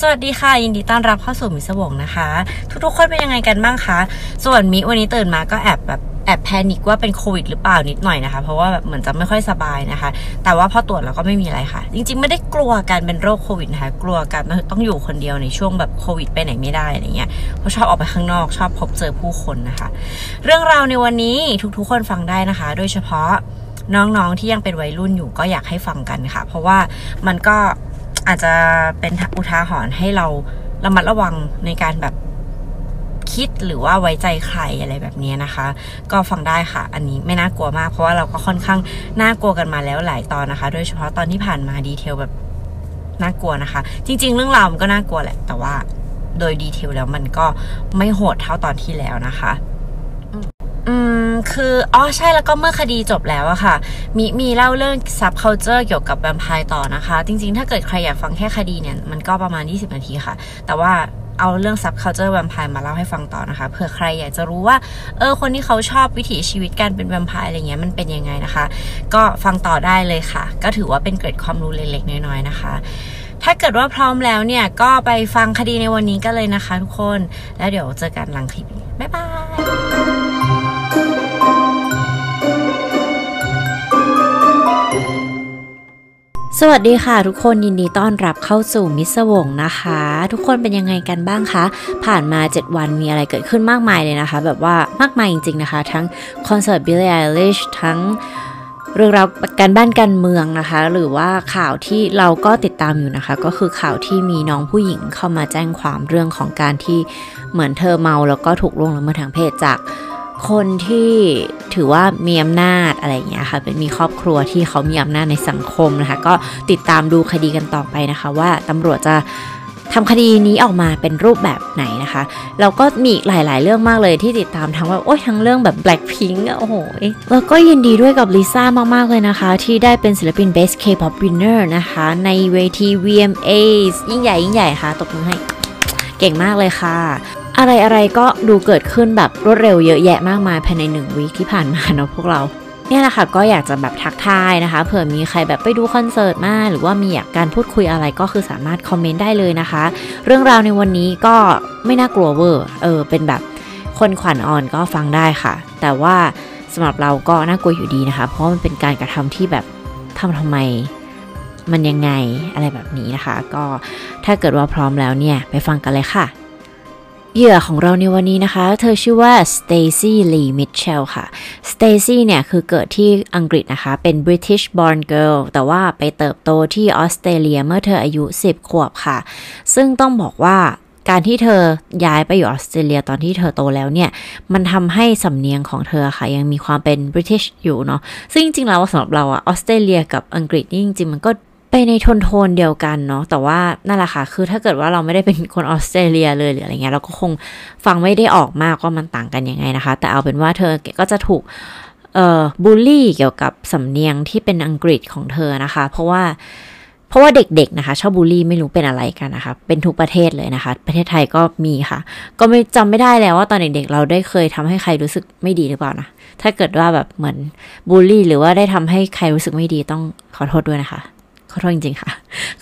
สวัสดีค่ะ ยินดีต้อนรับเข้าสู่มิสวงนะคะ ทุกๆคนเป็นยังไงกันบ้างคะส่วนมิวันนี้ตื่นมาก็แอบแบบแอบแพนิคว่าเป็นโควิดหรือเปล่านิดหน่อยนะคะ เพราะว่าแบบเหมือนจะไม่ค่อยสบายนะคะ แต่ว่าพอตรวจแล้วก็ไม่มีอะไรค่ะ จริงๆ ไม่ได้กลัวการเป็นโรคโควิดนะคะ กลัวการต้องอยู่คนเดียวในช่วงแบบโควิดไปไหนไม่ได้อะไรเงี้ย เพราะชอบออกไปข้างนอกชอบพบเจอผู้คนนะคะ เรื่องราวในวันนี้ทุกๆ คนฟังได้นะคะ โดยเฉพาะน้องๆที่ยังเป็นวัยรุ่นอยู่ก็อยากให้ฟังกันค่ะ เพราะว่ามันก็ อาจจะเป็นอุทาหรณ์ให้เราระมัดระวังในการแบบคิดหรือว่าไว้ใจใครอะไรแบบนี้นะคะ ก็ฟังได้ค่ะ อันนี้ไม่น่ากลัวมาก เพราะว่าเราก็ค่อนข้างน่ากลัวกันมาแล้วหลายตอนนะคะ โดยเฉพาะตอนที่ผ่านมาดีเทลแบบน่ากลัวนะคะ จริง ๆ เรื่องราวมันก็น่ากลัวแหละ แต่ว่าโดยดีเทลแล้วมันก็ไม่โหดเท่าตอนที่แล้วนะคะ คืออ๋อใช่แล้วก็เมื่อคดีจบแล้วอะค่ะ มีมีเล่าเรื่อง subculture เกี่ยวกับแวมไพร์ต่อนะคะ จริงๆ ถ้าเกิดใครอยากฟังแค่คดีเนี่ย มันก็ประมาณ 20 นาทีค่ะ แต่ว่าเอาเรื่อง subculture แวมไพร์มาเล่าให้ฟังต่อนะคะเผื่อใครอยากจะรู้ว่าเออคนที่เขาชอบวิถีชีวิตการเป็นแวมไพร์อะไรเงี้ยมันเป็นยังไงนะคะ ก็ฟังต่อได้เลยค่ะ ก็ถือว่าเป็นเกร็ดความรู้เล็กๆน้อยๆนะคะถ้าเกิดว่าพร้อมแล้วเนี่ย ก็ไปฟังคดีในวันนี้กันเลยนะคะทุกคน แล้วเดี๋ยวเจอกันหลังคลิป บ๊ายบาย สวัสดีค่ะ ทุกคนยินดีต้อนรับเข้าสู่มิสวงนะคะ ทุกคนเป็นยังไงกันบ้างคะ ผ่านมา 7 วันมีอะไรเกิดขึ้นมากมายเลยนะคะ แบบว่ามากมายจริง ๆ นะคะ ทั้งคอนเสิร์ตบิลลี่ไอลิชทั้งเรื่องราวการบ้านการเมืองนะคะ หรือว่าข่าวที่เราก็ติดตามอยู่นะคะ ก็คือข่าวที่มีน้องผู้หญิงเข้ามาแจ้งความเรื่องของการที่เหมือนเธอเมาแล้วก็ถูกล่วงละเมิดทางเพศจาก คนที่ถือว่ามีอำนาจอะไรอย่างเงี้ยค่ะ เป็นมีครอบครัวที่เขามีอำนาจในสังคมนะคะ ก็ติดตามดูคดีกันต่อไปนะคะ ว่าตำรวจจะทำคดีนี้ออกมาเป็นรูปแบบไหนนะคะแล้วก็มีหลาย ๆ เรื่องมากเลยที่ติดตามทั้งว่าโอ้ยทั้งเรื่องแบบ Blackpink โอ้โหแล้วก็ยินดีด้วยกับลิซ่ามาก ๆ เลยนะคะ ที่ได้เป็นศิลปิน Best K-pop Winner นะคะ ในเวที VMA ยิ่งใหญ่ ยิ่งใหญ่ค่ะ ตบมือให้ เก่งมากเลยค่ะ อะไรอะไรก็ดูเกิดขึ้นแบบรวดเร็วเยอะแยะมากมายภายในหนึ่งวีคที่ผ่านมาเนาะพวกเราเนี่ยแหละค่ะก็อยากจะแบบทักทายนะคะเผื่อมีใครแบบไปดูคอนเสิร์ตมาหรือว่ามีอยากการพูดคุยอะไรก็คือสามารถคอมเมนต์ได้เลยนะคะ เรื่องราวในวันนี้ก็ไม่น่ากลัวเวอร์เออเป็นแบบคนขวัญอ่อนก็ฟังได้ค่ะ แต่ว่าสำหรับเราก็น่ากลัวอยู่ดีนะคะ เพราะมันเป็นการกระทำที่แบบทำทำไมมันยังไงอะไรแบบนี้นะคะ ก็ถ้าเกิดว่าพร้อมแล้วเนี่ยไปฟังกันเลยค่ะ เหยื่อของเราในวันนี้นะคะ เธอชื่อว่าสเตซี่ลีมิทเชลค่ะสเตซี่เนี่ยคือเกิดที่อังกฤษนะคะ เป็น British born girl แต่ว่าไปเติบโตที่ออสเตรเลียเมื่อเธออายุ 10 ขวบค่ะ ซึ่งต้องบอกว่าการที่เธอย้ายไปอยู่ออสเตรเลียตอนที่เธอโตแล้วเนี่ย มันทำให้สำเนียงของเธอค่ะ ยังมีความเป็น British อยู่เนาะซึ่งจริงๆแล้วสำหรับเราอะออสเตรเลียกับอังกฤษนี่จริงๆ มันก็ ในโทนโทนเดียวกันเนาะแต่ว่านั่นแหละค่ะ คือถ้าเกิดว่าเราไม่ได้เป็นคนออสเตรเลียเลยหรืออะไรเงี้ยเราก็คงฟังไม่ได้ออกมากว่ามันต่างกันยังไงนะคะ แต่เอาเป็นว่าเธอก็จะถูกเอ่อบูลลี่เกี่ยวกับสำเนียงที่เป็นอังกฤษของเธอนะคะ เพราะว่าเพราะว่าเด็กๆนะคะชอบบูลลี่ไม่รู้เป็นอะไรกันนะคะ เป็นทุกประเทศเลยนะคะ ประเทศไทยก็มีค่ะ ก็ไม่จำไม่ได้แล้วว่าตอนเด็กๆเราได้เคยทำให้ใครรู้สึกไม่ดีหรือเปล่านะถ้าเกิดว่าแบบเหมือนบูลลี่หรือว่าได้ทำให้ใครรู้สึกไม่ดีต้องขอโทษด้วยนะคะ อโทษจริงๆค่ะ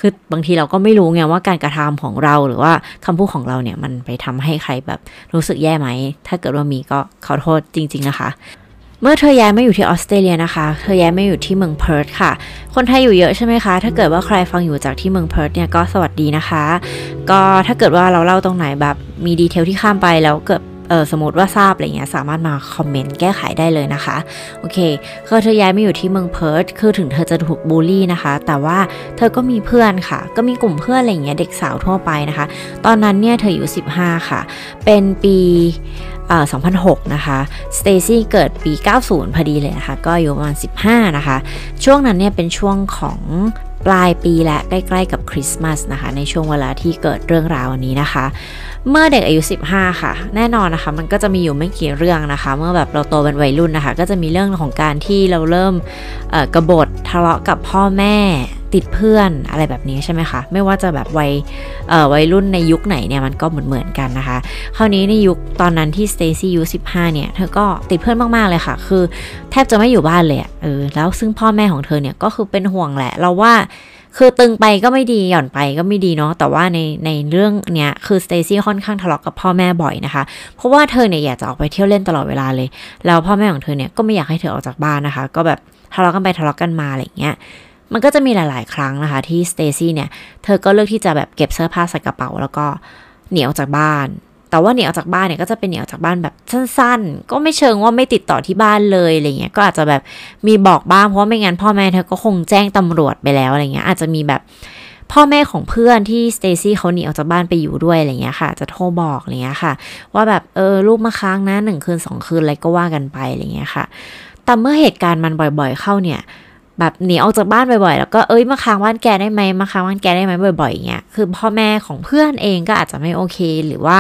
คือบางทีเราก็ไม่รู้ไงว่าการกระทำของเราหรือว่าคำพูดของเราเนี่ยมันไปทำให้ใครแบบรู้สึกแย่ไหม ถ้าเกิดว่ามีก็ขอโทษจริง ๆ นะคะเมื่อเธอย้ายมาอยู่ที่ออสเตรเลียนะคะ เธอย้ายมาอยู่ที่เมืองเพิร์ธค่ะ คนไทยอยู่เยอะใช่ไหมคะ ถ้าเกิดว่าใครฟังอยู่จากที่เมืองเพิร์ธเนี่ยก็สวัสดีนะคะ ก็ถ้าเกิดว่าเราเล่าตรงไหนแบบมีดีเทลที่ข้ามไปแล้วเกิด เออสมมติว่าทราบอะไรเงี้ยสามารถมาคอมเมนต์แก้ไขได้เลยนะคะโอเคคือเธอย้ายมาอยู่ที่เมืองเพิร์ธคือถึงเธอจะถูกบูลลี่นะคะ แต่ว่าเธอก็มีเพื่อนค่ะ ก็มีกลุ่มเพื่อนอะไรเงี้ยเด็กสาวทั่วไปนะคะ ตอนนั้นเนี่ยเธออยู่ 15 ค่ะ เป็นปี2006 นะคะ สเตซี่เกิดปี 90 พอดีเลยนะคะ ก็อยู่ประมาณ 15 นะคะ ช่วงนั้นเนี่ยเป็นช่วงของ ปลายปีและใกล้ๆกับคริสต์มาสนะคะในช่วงเวลาที่เกิดเรื่องราวนี้นะคะ เมื่อเด็กอายุ 15 ค่ะ แน่นอนนะคะ มันก็จะมีอยู่ไม่กี่เรื่องนะคะ เมื่อแบบเราโตเป็นวัยรุ่นนะคะ ก็จะมีเรื่องของการที่เราเริ่มกระบฏทะเลาะกับพ่อแม่ ติดเพื่อนอะไรแบบนี้ใช่ไหมคะ ไม่ว่าจะแบบวัยวัยรุ่นในยุคไหนเนี่ยมันก็เหมือนเหมือนกันนะคะ คราวนี้ในยุคตอนนั้นที่สเตซี่อายุ15 เนี่ย เธอก็ติดเพื่อนมากๆเลยค่ะ คือแทบจะไม่อยู่บ้านเลยเออแล้วซึ่งพ่อแม่ของเธอเนี่ยก็คือเป็นห่วงแหละ เราว่าคือตึงไปก็ไม่ดีหย่อนไปก็ไม่ดีเนาะแต่ว่าในในเรื่องเนี้ยคือสเตซี่ค่อนข้างทะเลาะกับพ่อแม่บ่อยนะคะ เพราะว่าเธอเนี่ยอยากจะออกไปเที่ยวเล่นตลอดเวลาเลย แล้วพ่อแม่ของเธอเนี่ยก็ไม่อยากให้เธอออกจากบ้านนะคะ ก็แบบทะเลาะกันไปทะเลาะกันมาอะไรเงี้ย มันก็จะมีหลาย ๆ ครั้งนะคะ ที่สเตซี่เนี่ย เธอก็เลือกที่จะแบบเก็บเสื้อผ้าใส่กระเป๋า แล้วก็หนีออกจากบ้าน แต่ว่าหนีออกจากบ้านเนี่ยก็จะเป็นหนีออกจากบ้านแบบสั้น ๆ ก็ไม่เชิงว่าไม่ติดต่อที่บ้านเลยอะไรเงี้ย ก็อาจจะแบบมีบอกบ้างเพราะว่าไม่งั้นพ่อแม่เธอก็คงแจ้งตำรวจไปแล้วอะไรเงี้ยอาจจะมีแบบพ่อแม่ของเพื่อนที่สเตซี่เขาหนีออกจากบ้านไปอยู่ด้วยอะไรเงี้ยค่ะ จะโทรบอกอะไรเงี้ยค่ะ ว่าแบบเออลูกมาค้างนะหนึ่งคืนสองคืนอะไรก็ว่ากันไปอะไรเงี้ยค่ะ แต่เมื่อเหตุการณ์มันบ่อย ๆ เข้าเนี่ย แบบหนีออกจากบ้านบ่อยๆ แล้วก็เอ้ยมาค้างบ้านแกได้ไหมมาค้างบ้านแกได้ไหมบ่อยๆเงี้ยคือพ่อแม่ของเพื่อนเองก็อาจจะไม่โอเค หรือว่า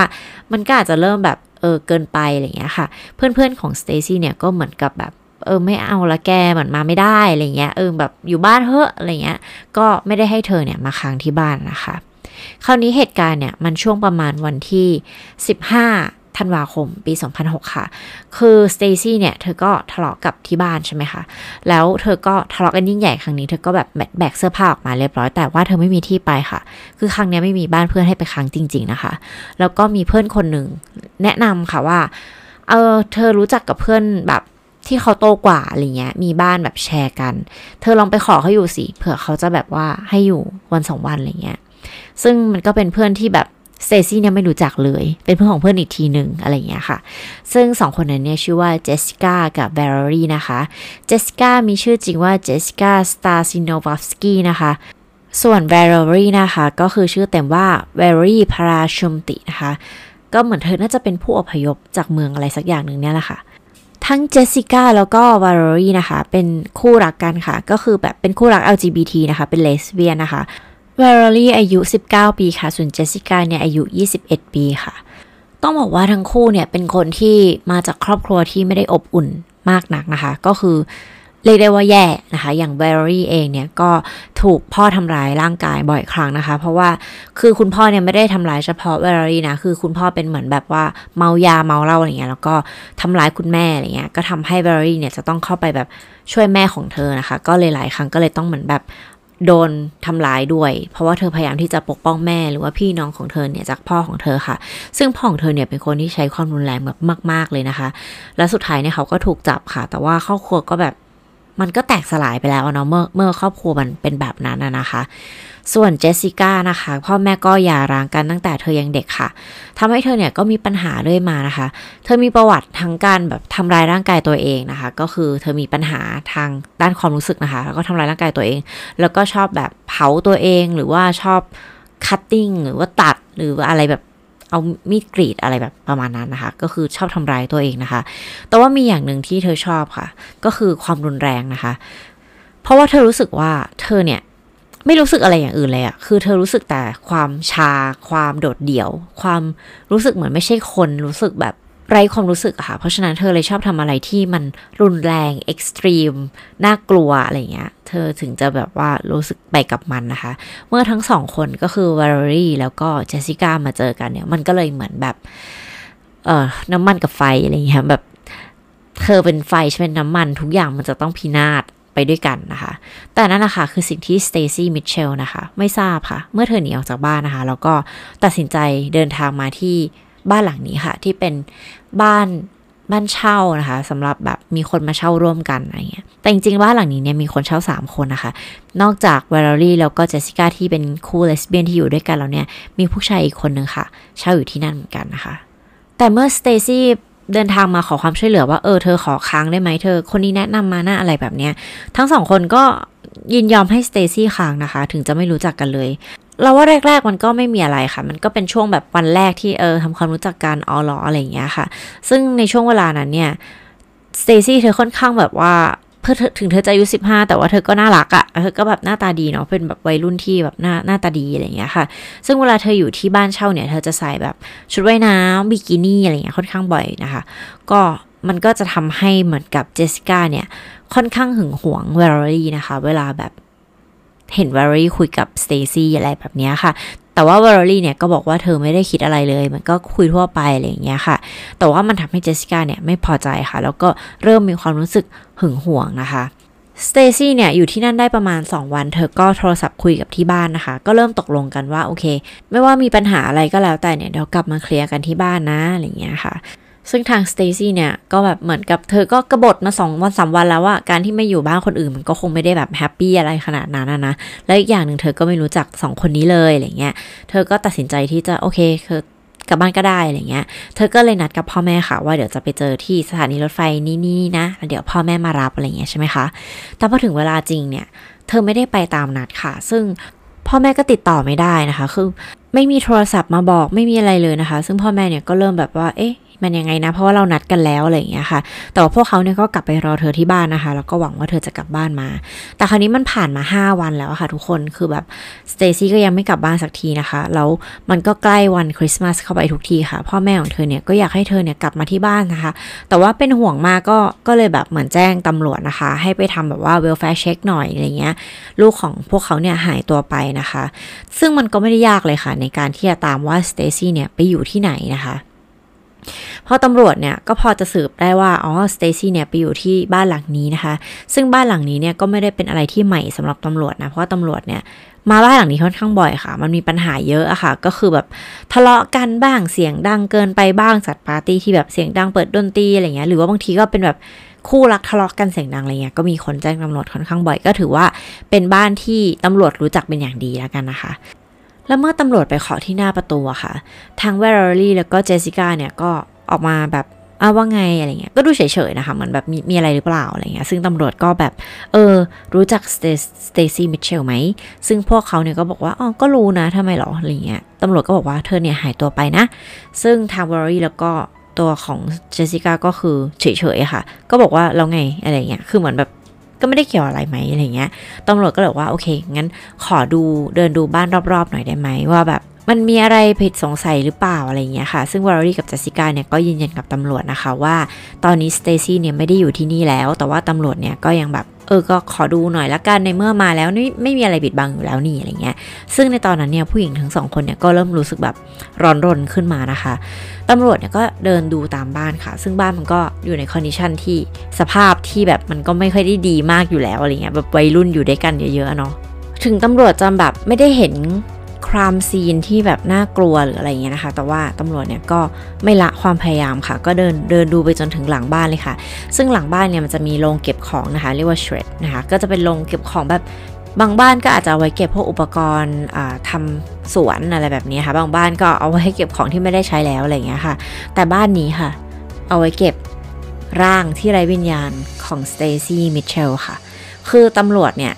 มันก็อาจจะเริ่มแบบเออเกินไปอะไรเงี้ยค่ะ เพื่อนๆของสเตซี่เนี่ยก็เหมือนกับแบบเออไม่เอาละแกเหมือนมาไม่ได้อะไรเงี้ยเออแบบอยู่บ้านเถอะอะไรเงี้ยก็ไม่ได้ให้เธอเนี่ยมาค้างที่บ้านนะคะ คราวนี้เหตุการณ์เนี่ยมันช่วงประมาณวันที่ 15 ธันวาคมปี 2006 ค่ะ คือสเตซี่เนี่ย เธอก็ทะเลาะกับที่บ้านใช่ไหมคะ แล้วเธอก็ทะเลาะกันยิ่งใหญ่ครั้งนี้ เธอก็แบบแบกเสื้อผ้าออกมาเรียบร้อย แต่ว่าเธอไม่มีที่ไปค่ะ คือครั้งนี้ไม่มีบ้านเพื่อนให้ไปค้างจริง ๆ นะคะ แล้วก็มีเพื่อนคนหนึ่งแนะนำค่ะว่า เออ เธอรู้จักกับเพื่อนแบบที่เขาโตกว่าอะไรเงี้ย มีบ้านแบบแชร์กัน เธอลองไปขอเขาอยู่สิ เผื่อเขาจะแบบว่าให้อยู่วันสองวันอะไรเงี้ย ซึ่งมันก็เป็นเพื่อนที่แบบ สเตซี่เนี่ยไม่รู้จักเลย เป็นเพื่อนของเพื่อนอีกทีหนึ่งอะไรอย่างเงี้ยค่ะ ซึ่งสองคนนั้นเนี่ยชื่อว่าเจสสิก้ากับแวร์รี่นะคะ เจสสิก้ามีชื่อจริงว่าเจสสิก้าสตาซิโนวอฟสกี้นะคะส่วนแวร์รี่นะคะ ก็คือชื่อเต็มว่าแวร์รี่พาราชุมตินะคะ ก็เหมือนเธอน่าจะเป็นผู้อพยพจากเมืองอะไรสักอย่างหนึ่งเนี่ยแหละค่ะ ทั้งเจสสิก้าแล้วก็แวร์รี่นะคะ เป็นคู่รักกันค่ะ ก็คือแบบเป็นคู่รัก LGBT นะคะ เป็นเลสเบี้ยนนะคะ แวร์รี่อายุ 19 ปีค่ะ ส่วนเจสสิก้าเนี่ยอายุ 21 ปีค่ะ ต้องบอกว่าทั้งคู่เนี่ยเป็นคนที่มาจากครอบครัวที่ไม่ได้อบอุ่นมากนักนะคะ ก็คือเรียกได้ว่าแย่นะคะ อย่างแวร์รี่เองเนี่ยก็ถูกพ่อทำร้ายร่างกายบ่อยครั้งนะคะ เพราะว่าคือคุณพ่อเนี่ยไม่ได้ทำร้ายเฉพาะแวร์รี่นะ คือคุณพ่อเป็นเหมือนแบบว่าเมายาเมาเหล้าอะไรเงี้ย แล้วก็ทำร้ายคุณแม่อะไรเงี้ย ก็ทำให้แวร์รี่เนี่ยจะต้องเข้าไปแบบช่วยแม่ของเธอนะคะ ก็เลยหลายครั้งก็เลยต้องเหมือนแบบ โดนทำร้ายด้วย เพราะว่าเธอพยายามที่จะปกป้องแม่หรือว่าพี่น้องของเธอเนี่ยจากพ่อของเธอค่ะ ซึ่งพ่อของเธอเนี่ยเป็นคนที่ใช้ความรุนแรงแบบมาก ๆเลยนะคะ และสุดท้ายเนี่ยเขาก็ถูกจับค่ะ แต่ว่าครอบครัวก็แบบ มันก็แตกสลายไปแล้วเนาะเมื่อเมื่อครอบครัวมันเป็นแบบนั้นนะคะ ส่วนเจสสิก้านะคะ พ่อแม่ก็หย่าร้างกันตั้งแต่เธอยังเด็กค่ะทำให้เธอเนี่ยก็มีปัญหาเรื่อยมานะคะ เธอมีประวัติทั้งการแบบทำลายร่างกายตัวเองนะคะ ก็คือเธอมีปัญหาทางด้านความรู้สึกนะคะ แล้วก็ทำลายร่างกายตัวเอง แล้วก็ชอบแบบเผาตัวเองหรือว่าชอบคัตติ้งหรือว่าตัดหรือว่าอะไรแบบ เอามีดกรีดอะไรแบบประมาณนั้นนะคะ ก็คือชอบทำร้ายตัวเองนะคะ แต่ว่ามีอย่างหนึ่งที่เธอชอบค่ะ ก็คือความรุนแรงนะคะ เพราะว่าเธอรู้สึกว่าเธอเนี่ยไม่รู้สึกอะไรอย่างอื่นเลยอะคือเธอรู้สึกแต่ความชา ความโดดเดี่ยว ความรู้สึกเหมือนไม่ใช่คน รู้สึกแบบ ไร้ความรู้สึกค่ะ เพราะฉะนั้นเธอเลยชอบทำอะไรที่มันรุนแรง extreme น่ากลัวอะไรเงี้ย เธอถึงจะแบบว่ารู้สึกไปกับมันนะคะ เมื่อทั้งสองคนก็คือวาร์รี่แล้วก็เจสสิก้ามาเจอกันเนี่ย มันก็เลยเหมือนแบบเอ่อน้ำมันกับไฟอะไรเงี้ยแบบ เธอเป็นไฟฉันเป็นน้ำมันทุกอย่างมันจะต้องพินาศไปด้วยกันนะคะ แต่นั่นแหละค่ะคือสิ่งที่สเตซี่ มิเชลนะคะ ไม่ทราบค่ะ เมื่อเธอหนีออกจากบ้านนะคะ แล้วก็ตัดสินใจเดินทางมาที่ บ้านหลังนี้ค่ะ ที่เป็นบ้านบ้านเช่านะคะสำหรับแบบมีคนมาเช่าร่วมกันอะไรเงี้ยแต่จริงๆบ้านหลังนี้เนี่ยมีคนเช่า 3 คนนะคะ นอกจากแวร์รี่แล้วก็เจสสิก้าที่เป็นคู่เลสเบี้ยนที่อยู่ด้วยกันแล้วเนี่ย มีผู้ชายอีกคนนึงค่ะ เช่าอยู่ที่นั่นเหมือนกันนะคะ แต่เมื่อสเตซี่เดินทางมาขอความช่วยเหลือว่าเออเธอขอค้างได้ไหมเธอ คนนี้แนะนำมาน่ะอะไรแบบเนี้ยทั้งสองคนก็ยินยอมให้สเตซี่ค้างนะคะ ถึงจะไม่รู้จักกันเลย เราว่าแรก ๆ มันก็ไม่มีอะไรค่ะ มันก็เป็นช่วงแบบวันแรกที่เออทำความรู้จักกันอ๋อหรออะไรอย่างเงี้ยค่ะ ซึ่งในช่วงเวลานั้นเนี่ยสเตซี่เธอค่อนข้างแบบว่าเพื่อถึงเธอจะอายุสิบห้าแต่ว่าเธอก็น่ารักอะ่ะเธอก็แบบหน้าตาดีเนาะเป็นแบบวัยรุ่นที่แบบหน้าหน้าตาดีอะไรอย่างเงี้ยค่ะ ซึ่งเวลาเธออยู่ที่บ้านเช่าเนี่ย เธอจะใส่แบบชุดว่ายน้ำบิกินี่อะไรเงี้ยค่อนข้างบ่อยนะคะ ก็มันก็จะทำให้เหมือนกับเจสสิก้าเนี่ย ค่อนข้างหึงหวงแวร์รี่นะคะ เวลาแบบ เห็นแวร์รี่คุยกับสเตซี่อะไรแบบนี้ค่ะ แต่ว่าแวร์รี่เนี่ยก็บอกว่าเธอไม่ได้คิดอะไรเลย มันก็คุยทั่วไปอะไรอย่างเงี้ยค่ะ แต่ว่ามันทำให้เจสสิก้าเนี่ยไม่พอใจค่ะ แล้วก็เริ่มมีความรู้สึกหึงหวงนะคะสเตซี่เนี่ยอยู่ที่นั่นได้ประมาณ 2 วัน เธอก็โทรศัพท์คุยกับที่บ้านนะคะ ก็เริ่มตกลงกันว่าโอเค ไม่ว่ามีปัญหาอะไรก็แล้วแต่เนี่ยเดี๋ยวกลับมาเคลียร์กันที่บ้านนะอะไรอย่างเงี้ยค่ะ ซึ่งทางสเตซี่เนี่ยก็แบบเหมือนกับเธอก็กบฏมาสองวันสามวันแล้วว่าการที่ไม่อยู่บ้านคนอื่นมันก็คงไม่ได้แบบ happy อะไรขนาดนั้นนะและอีกอย่างหนึ่งเธอก็ไม่รู้จักสองคนนี้เลยอะไรเงี้ยเธอก็ตัดสินใจที่จะโอเคเธอกลับบ้านก็ได้อะไรเงี้ย เธอก็เลยนัดกับพ่อแม่ค่ะ ว่าเดี๋ยวจะไปเจอที่สถานีรถไฟนี่นี่นะแล้วเดี๋ยวพ่อแม่มารับอะไรเงี้ยใช่ไหมคะ แต่พอถึงเวลาจริงเนี่ย เธอไม่ได้ไปตามนัดค่ะ ซึ่งพ่อแม่ก็ติดต่อไม่ได้นะคะ คือไม่มีโทรศัพท์มาบอกไม่มีอะไรเลยนะคะ ซึ่งพ่อแม่เนี่ยก็เริ่มแบบว่า เอ๊ะ มันยังไงนะ เพราะว่าเรานัดกันแล้วอะไรอย่างเงี้ยค่ะ แต่ว่าพวกเขาเนี่ยก็กลับไปรอเธอที่บ้านนะคะ แล้วก็หวังว่าเธอจะกลับบ้านมา แต่คราวนี้มันผ่านมา 5 วันแล้วค่ะทุกคน คือแบบสเตซี่ก็ยังไม่กลับบ้านสักทีนะคะ แล้วมันก็ใกล้วันคริสต์มาสเข้าไปทุกทีค่ะ พ่อแม่ของเธอเนี่ยก็อยากให้เธอเนี่ยกลับมาที่บ้านนะคะ แต่ว่าเป็นห่วงมากก็ ก็เลยแบบเหมือนแจ้งตำรวจนะคะ ให้ไปทำแบบว่า welfare check หน่อยอะไรเงี้ย ลูกของพวกเขาเนี่ยหายตัวไปนะคะ ซึ่งมันก็ไม่ได้ยากเลยค่ะ ในการที่จะตามว่าสเตซี่เนี่ยไปอยู่ที่ไหนนะคะ พอตำรวจเนี่ยก็พอจะสืบได้ว่าอ๋อสเตซี่เนี่ยไปอยู่ที่บ้านหลังนี้นะคะ ซึ่งบ้านหลังนี้เนี่ยก็ไม่ได้เป็นอะไรที่ใหม่สำหรับตำรวจนะเพราะว่าตำรวจเนี่ยมาบ้านหลังนี้ค่อนข้างบ่อยค่ะ มันมีปัญหาเยอะอะค่ะ ก็คือแบบทะเลาะกันบ้างเสียงดังเกินไปบ้างจัดปาร์ตี้ที่แบบเสียงดังเปิดดนตรีอะไรเงี้ยหรือว่าบางทีก็เป็นแบบคู่รักทะเลาะกันเสียงดังอะไรเงี้ยก็มีคนแจ้งตำรวจค่อนข้างบ่อย ก็ถือว่าเป็นบ้านที่ตำรวจรู้จักเป็นอย่างดีแล้วกันนะคะ แล้วเมื่อตำรวจไปขอที่หน้าประตูอะค่ะ ทางเวอร์ลี่แล้วก็เจสสิก้าเนี่ยก็ออกมาแบบอ้าว่าไงอะไรเงี้ย ก็ดูเฉยๆนะคะ เหมือนแบบมีมีอะไรหรือเปล่าอะไรเงี้ย ซึ่งตำรวจก็แบบ เออ รู้จักสเตซี่มิเชลไหม ซึ่งพวกเขาเนี่ยก็บอกว่า อ๋อ ก็รู้นะทำไมหรอ อะไรเงี้ย ตำรวจก็บอกว่าเธอเนี่ยหายตัวไปนะ ซึ่งทางวอรี่แล้วก็ตัวของเจสสิก้าก็คือเฉยๆค่ะ ก็บอกว่าเราไงอะไรเงี้ย คือเหมือนแบบ ก็ไม่ได้เกี่ยวอะไรไหมอะไรเงี้ยตำรวจก็เลยว่าโอเคงั้นขอดูเดินดูบ้านรอบๆหน่อยได้ไหมว่าแบบ มันมีอะไรผิดสงสัยหรือเปล่าอะไรเงี้ยค่ะ ซึ่งแวลลี่กับเจสสิก้าเนี่ยก็ยืนยันกับตำรวจนะคะว่า ตอนนี้สเตซี่เนี่ยไม่ได้อยู่ที่นี่แล้ว แต่ว่าตำรวจเนี่ยก็ยังแบบเออก็ขอดูหน่อยละกันในเมื่อมาแล้วนี่ไม่มีอะไรปิดบังอยู่แล้วนี่อะไรเงี้ย ซึ่งในตอนนั้นเนี่ยผู้หญิงทั้งสองคนเนี่ยก็เริ่มรู้สึกแบบร้อนรนขึ้นมานะคะตำรวจเนี่ยก็เดินดูตามบ้านค่ะ ซึ่งบ้านมันก็อยู่ใน condition ที่สภาพที่แบบมันก็ไม่ค่อยได้ดีมากอยู่แล้วอะไรเงี้ยแบบวัยรุ่นอยู่ด้วยกันเยอะๆเนาะถึงตำรวจจำแบบไม่ได้เห็น ครามซีนที่แบบน่ากลัวหรืออะไรเงี้ยนะคะ แต่ว่าตำรวจเนี่ยก็ไม่ละความพยายามค่ะ ก็เดินเดินดูไปจนถึงหลังบ้านเลยค่ะ ซึ่งหลังบ้านเนี่ยมันจะมีโรงเก็บของนะคะ เรียกว่า shred นะคะ ก็จะเป็นโรงเก็บของแบบบางบ้านก็อาจจะเอาไว้เก็บพวกอุปกรณ์ทำสวนอะไรแบบนี้ค่ะ บางบ้านก็เอาไว้เก็บของที่ไม่ได้ใช้แล้วอะไรเงี้ยค่ะ แต่บ้านนี้ค่ะ เอาไว้เก็บร่างที่ไร้วิญญาณของสเตซี่มิเชลค่ะ คือตำรวจเนี่ย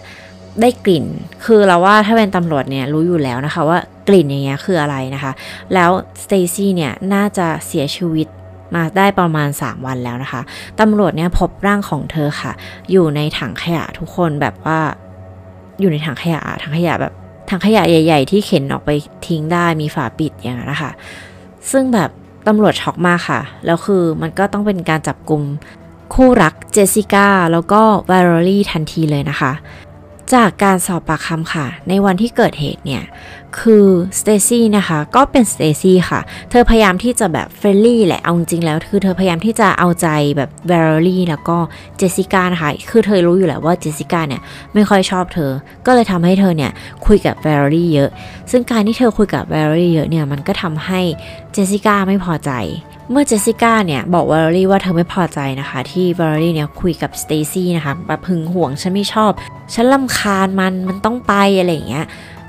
ได้กลิ่น คือเราว่าถ้าเป็นตำรวจเนี่ยรู้อยู่แล้วนะคะว่ากลิ่นอย่างเงี้ยคืออะไรนะคะ แล้วสเตซี่เนี่ยน่าจะเสียชีวิตมาได้ประมาณ 3 วันแล้วนะคะ ตำรวจเนี่ยพบร่างของเธอค่ะ อยู่ในถังขยะทุกคนแบบว่าอยู่ในถังขยะถังขยะแบบถังขยะใหญ่ ๆ ที่เข็นออกไปทิ้งได้มีฝาปิดอย่างนั้นนะคะ ซึ่งแบบตำรวจช็อกมากค่ะ แล้วคือมันก็ต้องเป็นการจับกลุ่มคู่รักเจสสิก้าแล้วก็แวลลี่ทันทีเลยนะคะ จากการสอบปากคำค่ะ ในวันที่เกิดเหตุเนี่ย คือสเตซี่นะคะก็เป็นสเตซี่ค่ะ เธอพยายามที่จะแบบ friendly แหละเอาจริงแล้วคือเธอพยายามที่จะเอาใจแบบแวลลี่แล้วก็เจสสิก้านะคะคือเธอรู้อยู่แล้วว่าเจสสิก้าเนี่ยไม่ค่อยชอบเธอ ก็เลยทำให้เธอเนี่ยคุยกับแวลลี่เยอะ ซึ่งการที่เธอคุยกับแวลลี่เยอะเนี่ยมันก็ทำให้เจสสิก้าไม่พอใจเมื่อเจสสิก้าเนี่ยบอกแวลลี่ว่าเธอไม่พอใจนะคะ ที่แวลลี่เนี่ยคุยกับสเตซี่นะคะแบบหึงหวงฉันไม่ชอบ ฉันรำคาญมันมันต้องไปอะไรอย่างเงี้ย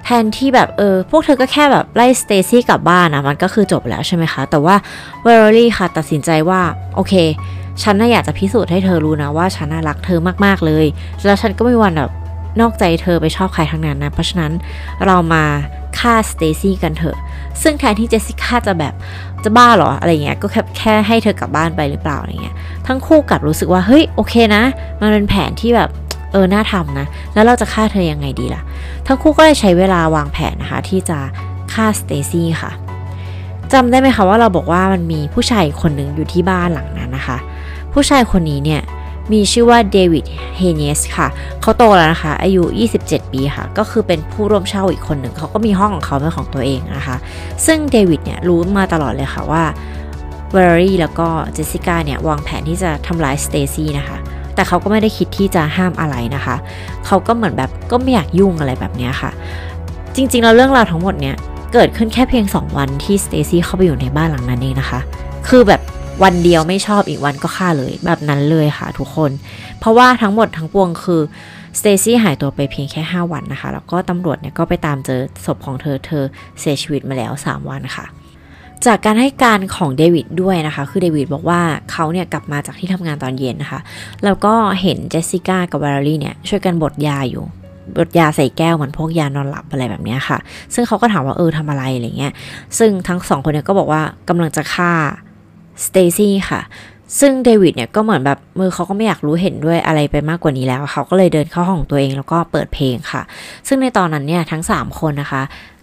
แทนที่แบบเออพวกเธอก็แค่แบบไล่สเตซี่กลับบ้านอะมันก็คือจบแล้วใช่ไหมคะ แต่ว่าแวลลี่ค่ะ ตัดสินใจว่า โอเค ฉันน่ะอยากจะพิสูจน์ให้เธอรู้นะว่าฉันน่ะรักเธอมากๆเลย แล้วฉันก็ไม่มีวันแบบนอกใจเธอไปชอบใครทั้งนั้นนะ เพราะฉะนั้นเรามาฆ่าสเตซี่กันเถอะ ซึ่งแทนที่เจสสิก้าจะแบบจะบ้าหรออะไรเงี้ย ก็แค่แค่ให้เธอกลับบ้านไปหรือเปล่าอะไรเงี้ย ทั้งคู่กลับรู้สึกว่าเฮ้ยโอเคนะ มันเป็นแผนที่แบบ เออน่าทำนะ แล้วเราจะฆ่าเธอยังไงดีล่ะ ทั้งคู่ก็เลยใช้เวลาวางแผนนะคะ ที่จะฆ่าสเตซี่ค่ะจำได้ไหมคะว่าเราบอกว่ามันมีผู้ชายคนหนึ่งอยู่ที่บ้านหลังนั้นนะคะ ผู้ชายคนนี้เนี่ยมีชื่อว่าเดวิดเฮเนสค่ะ เขาโตแล้วนะคะ อายุ 27 ปีค่ะ ก็คือเป็นผู้ร่วมเช่าอีกคนหนึ่ง เขาก็มีห้องของเขาเป็นของตัวเองนะคะ ซึ่งเดวิดเนี่ยรู้มาตลอดเลยค่ะว่าเวอร์รี่แล้วก็เจสสิก้าเนี่ยวางแผนที่จะทำร้ายสเตซี่นะคะ แต่เขาก็ไม่ได้คิดที่จะห้ามอะไรนะคะ เขาก็เหมือนแบบก็ไม่อยากยุ่งอะไรแบบนี้ค่ะ จริงๆแล้วเรื่องราวทั้งหมดเนี่ยเกิดขึ้นแค่เพียง 2 วันที่สเตซี่เข้าไปอยู่ในบ้านหลังนั้นเองนะคะ คือแบบวันเดียวไม่ชอบอีกวันก็ฆ่าเลยแบบนั้นเลยค่ะทุกคน เพราะว่าทั้งหมดทั้งปวงคือสเตซี่หายตัวไปเพียงแค่ 5 วันนะคะ แล้วก็ตำรวจเนี่ยก็ไปตามเจอศพของเธอเธอเสียชีวิตมาแล้ว 3 วันค่ะ จากการให้การของเดวิดด้วยนะคะ คือเดวิดบอกว่าเขาเนี่ยกลับมาจากที่ทำงานตอนเย็นนะคะ แล้วก็เห็นเจสสิก้ากับวารี่เนี่ยช่วยกันบดยาอยู่บดยาใส่แก้วเหมือนพวกยานอนหลับอะไรแบบนี้ค่ะ ซึ่งเขาก็ถามว่าเออทำอะไรอะไรเงี้ย ซึ่งทั้งสองคนเนี่ยก็บอกว่ากำลังจะฆ่าสเตซี่ค่ะ ซึ่งเดวิดเนี่ยก็เหมือนแบบมือเขาก็ไม่อยากรู้เห็นด้วยอะไรไปมากกว่านี้แล้ว เขาก็เลยเดินเข้าห้องตัวเองแล้วก็เปิดเพลงค่ะ ซึ่งในตอนนั้นเนี่ยทั้ง 3 คนนะคะ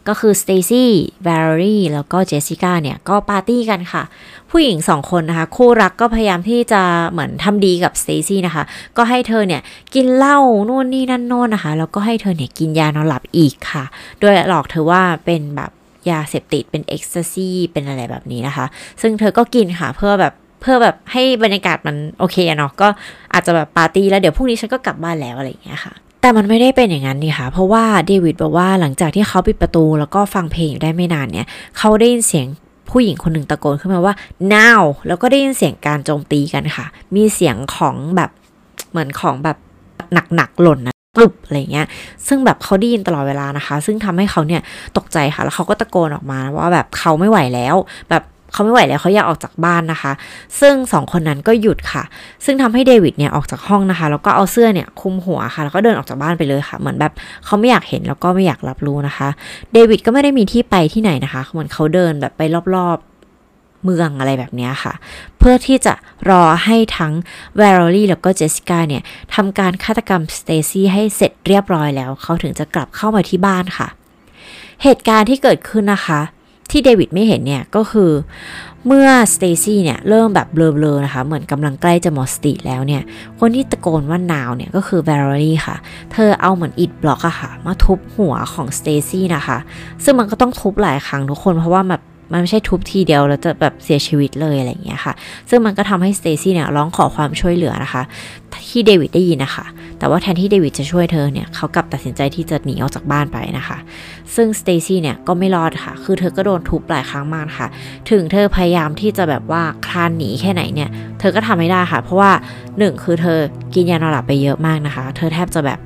ก็คือสเตซี่แวลลี่แล้วก็เจสสิก้าเนี่ยก็ปาร์ตี้กันค่ะ ผู้หญิงสองคนนะคะ คู่รักก็พยายามที่จะเหมือนทำดีกับสเตซี่นะคะ ก็ให้เธอเนี่ยกินเหล้านู่นนี่นั่นโน่นนะคะ แล้วก็ให้เธอเนี่ยกินยานอนหลับอีกค่ะ โดยหลอกเธอว่าเป็นแบบยาเสพติดเป็นเอ็กซ์ซีเป็นอะไรแบบนี้นะคะ ซึ่งเธอก็กินค่ะเพื่อแบบเพื่อแบบให้บรรยากาศมันโอเคเนาะก็อาจจะแบบปาร์ตี้แล้วเดี๋ยวพรุ่งนี้ฉันก็กลับบ้านแล้วอะไรอย่างเงี้ยค่ะ แต่มันไม่ได้เป็นอย่างนั้นนี่ค่ะ เพราะว่าเดวิดบอกว่าหลังจากที่เขาปิดประตูแล้วก็ฟังเพลงอยู่ได้ไม่นานเนี่ย เขาได้ยินเสียงผู้หญิงคนหนึ่งตะโกนขึ้นมาว่า now แล้วก็ได้ยินเสียงการโจมตีกันค่ะ มีเสียงของแบบเหมือนของแบบหนักๆหล่นนะปลุบอะไรเงี้ย ซึ่งแบบเขาได้ยินตลอดเวลานะคะ ซึ่งทำให้เขาเนี่ยตกใจค่ะ แล้วเขาก็ตะโกนออกมาว่าแบบเขาไม่ไหวแล้ว แบบ เขาไม่ไหวแล้วเขาอยากออกจากบ้านนะคะ ซึ่งสองคนนั้นก็หยุดค่ะ ซึ่งทำให้เดวิดเนี่ยออกจากห้องนะคะ แล้วก็เอาเสื้อเนี่ยคลุมหัวค่ะ แล้วก็เดินออกจากบ้านไปเลยค่ะ เหมือนแบบเขาไม่อยากเห็นแล้วก็ไม่อยากรับรู้นะคะ เดวิดก็ไม่ได้มีที่ไปที่ไหนนะคะ เหมือนเขาเดินแบบไปรอบๆเมืองอะไรแบบนี้ค่ะ เพื่อที่จะรอให้ทั้งแวลลี่แล้วก็เจสสิก้าเนี่ยทำการฆาตกรรมสเตซี่ให้เสร็จเรียบร้อยแล้ว เขาถึงจะกลับเข้ามาที่บ้านค่ะ เหตุการณ์ที่เกิดขึ้นนะคะ ที่เดวิดไม่เห็นเนี่ยก็คือเมื่อสเตซี่เนี่ยเริ่มแบบเบลอๆนะคะ เหมือนกำลังใกล้จะหมดสติแล้วเนี่ย คนที่ตะโกนว่า now เนี่ยก็คือแวลลี่ค่ะ เธอเอาเหมือนอิฐบล็อกอะค่ะ มาทุบหัวของสเตซี่นะคะ ซึ่งมันก็ต้องทุบหลายครั้งทุกคนเพราะว่าแบบ มันไม่ใช่ทุบทีเดียวแล้วจะแบบเสียชีวิตเลยอะไรอย่างเงี้ยค่ะ ซึ่งมันก็ทำให้สเตซี่เนี่ยร้องขอความช่วยเหลือนะคะ ที่เดวิดได้ยินนะคะ แต่ว่าแทนที่เดวิดจะช่วยเธอเนี่ยเขากลับตัดสินใจที่จะหนีออกจากบ้านไปนะคะ ซึ่งสเตซี่เนี่ยก็ไม่รอดค่ะ คือเธอก็โดนทุบหลายครั้งมากค่ะ ถึงเธอพยายามที่จะแบบว่าคลานหนีแค่ไหนเนี่ย เธอก็ทำไม่ได้ค่ะ เพราะว่าหนึ่งคือเธอกินยานอนหลับไปเยอะมากนะคะ เธอแทบจะแบบ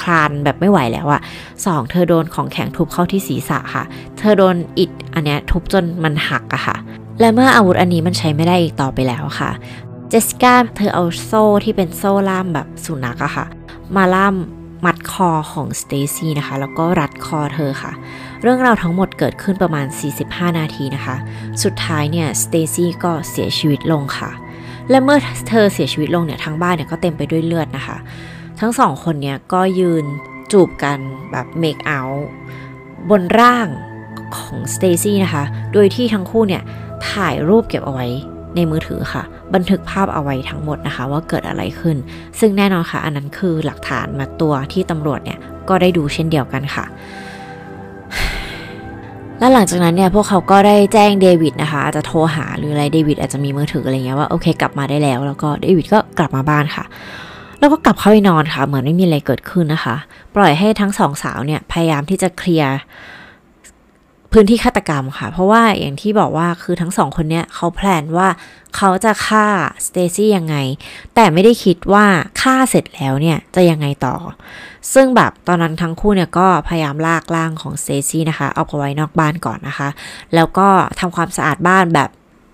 คลานแบบไม่ไหวแล้วอะสองเธอโดนของแข็งทุบเข้าที่ศีรษะค่ะ เธอโดนอิฐอันเนี้ยทุบจนมันหักอะค่ะ และเมื่ออาวุธอันนี้มันใช้ไม่ได้อีกต่อไปแล้วค่ะเจสสิก้าเธอเอาโซ่ที่เป็นโซ่ล่ามแบบสุนัขอะค่ะ มาล่ามมัดคอของสเตซี่นะคะ แล้วก็รัดคอเธอค่ะ เรื่องราวทั้งหมดเกิดขึ้นประมาณ 45 นาทีนะคะ สุดท้ายเนี่ยสเตซี่ก็เสียชีวิตลงค่ะ และเมื่อเธอเสียชีวิตลงเนี่ยทั้งบ้านเนี่ยก็เต็มไปด้วยเลือดนะคะ ทั้งสองคนเนี่ยก็ยืนจูบกันแบบเมคเอาท์บนร่างของสเตซี่นะคะ โดยที่ทั้งคู่เนี่ยถ่ายรูปเก็บเอาไว้ในมือถือค่ะ บันทึกภาพเอาไว้ทั้งหมดนะคะ ว่าเกิดอะไรขึ้น ซึ่งแน่นอนค่ะ อันนั้นคือหลักฐานมาตัวที่ตำรวจเนี่ยก็ได้ดูเช่นเดียวกันค่ะ และหลังจากนั้นเนี่ยพวกเขาก็ได้แจ้งเดวิดนะคะอาจจะโทรหาหรืออะไรเดวิดอาจจะมีมือถืออะไรเงี้ยว่าโอเค กลับมาได้แล้ว แล้วก็เดวิดก็กลับมาบ้านค่ะ แล้วก็กลับเข้าไปนอนค่ะ เหมือนไม่มีอะไรเกิดขึ้นนะคะ ปล่อยให้ทั้งสองสาวเนี่ยพยายามที่จะเคลียร์พื้นที่ฆาตกรรมค่ะ เพราะว่าอย่างที่บอกว่าคือทั้งสองคนเนี่ยเขา plan ว่าเขาจะฆ่าสเตซี่ยังไง แต่ไม่ได้คิดว่าฆ่าเสร็จแล้วเนี่ยจะยังไงต่อ ซึ่งแบบตอนนั้นทั้งคู่เนี่ยก็พยายามลากร่างของสเตซี่นะคะ เอาไปไว้นอกบ้านก่อนนะคะ แล้วก็ทำความสะอาดบ้านแบบ